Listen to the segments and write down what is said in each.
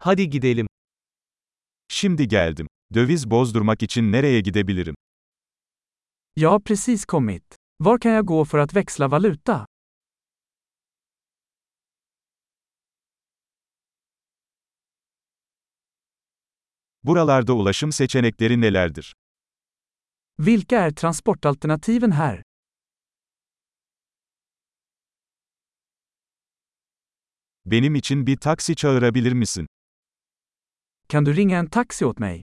Hadi gidelim. Şimdi geldim. Döviz bozdurmak için nereye gidebilirim? Jag har precis kommit. Var kan jag gå för att växla valuta? Buralarda ulaşım seçenekleri nelerdir? Vilka är transportalternativen här? Benim için bir taksi çağırabilir misin? Kan du ringa en taxi åt mig?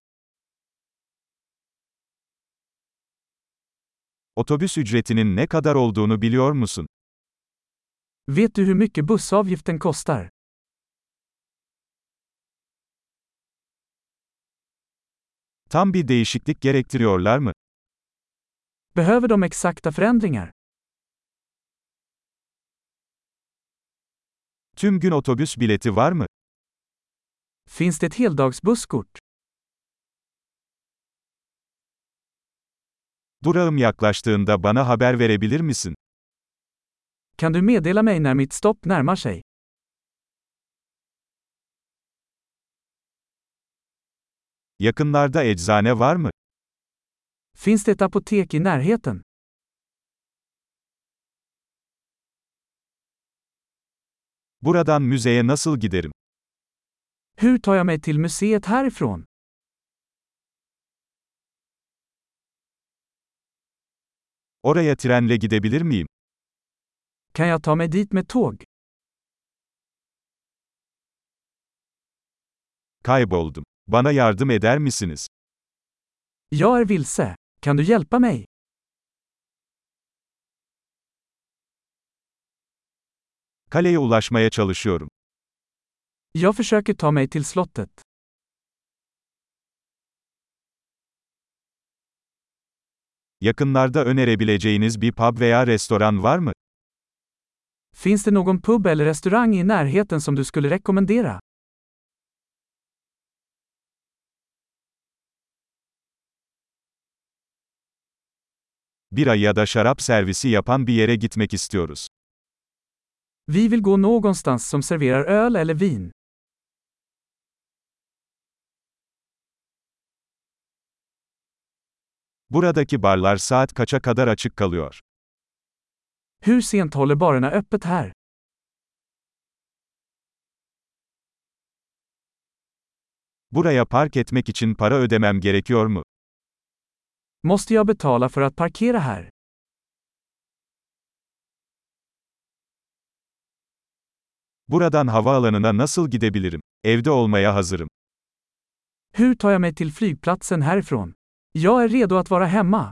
Otobüs ücretinin ne kadar olduğunu biliyor musun? Vet du hur mycket bussavgiften kostar? Tam bir değişiklik gerektiriyorlar mı? Behöver de exakta förändringar? Tüm gün otobüs bileti var mı? Finns det ett heldagsbusskort? Durağım yaklaştığında bana haber verebilir misin? Kan du meddela mig när mitt stopp närmar sig? Yakınlarda eczane var mı? Finns det ett apotek i närheten? Buradan müzeye nasıl giderim? Hur tar jag mig till museet härifrån? Oraya trenle gidebilir miyim? Kan jag ta mig dit med tåg? Kayboldum. Bana yardım eder misiniz? Jag är vilse. Kan du hjälpa mig? Kaleye ulaşmaya çalışıyorum. Jag försöker ta mig till slottet. Yakınlarda önerebileceğiniz bir pub veya restoran var mı? Finns det någon pub eller restaurang i närheten som du skulle rekommendera? Bira ya da şarap servisi yapan bir yere gitmek istiyoruz. Vi vill gå någonstans som serverar öl eller vin. Buradaki barlar saat kaça kadar açık kalıyor? Hur sent håller barerna öppet här? Buraya park etmek için para ödemem gerekiyor mu? Måste jag betala för att parkera här? Buradan havaalanına nasıl gidebilirim? Evde olmaya hazırım. Hur tar jag mig till flygplatsen härifrån? Jag är redo att vara hemma.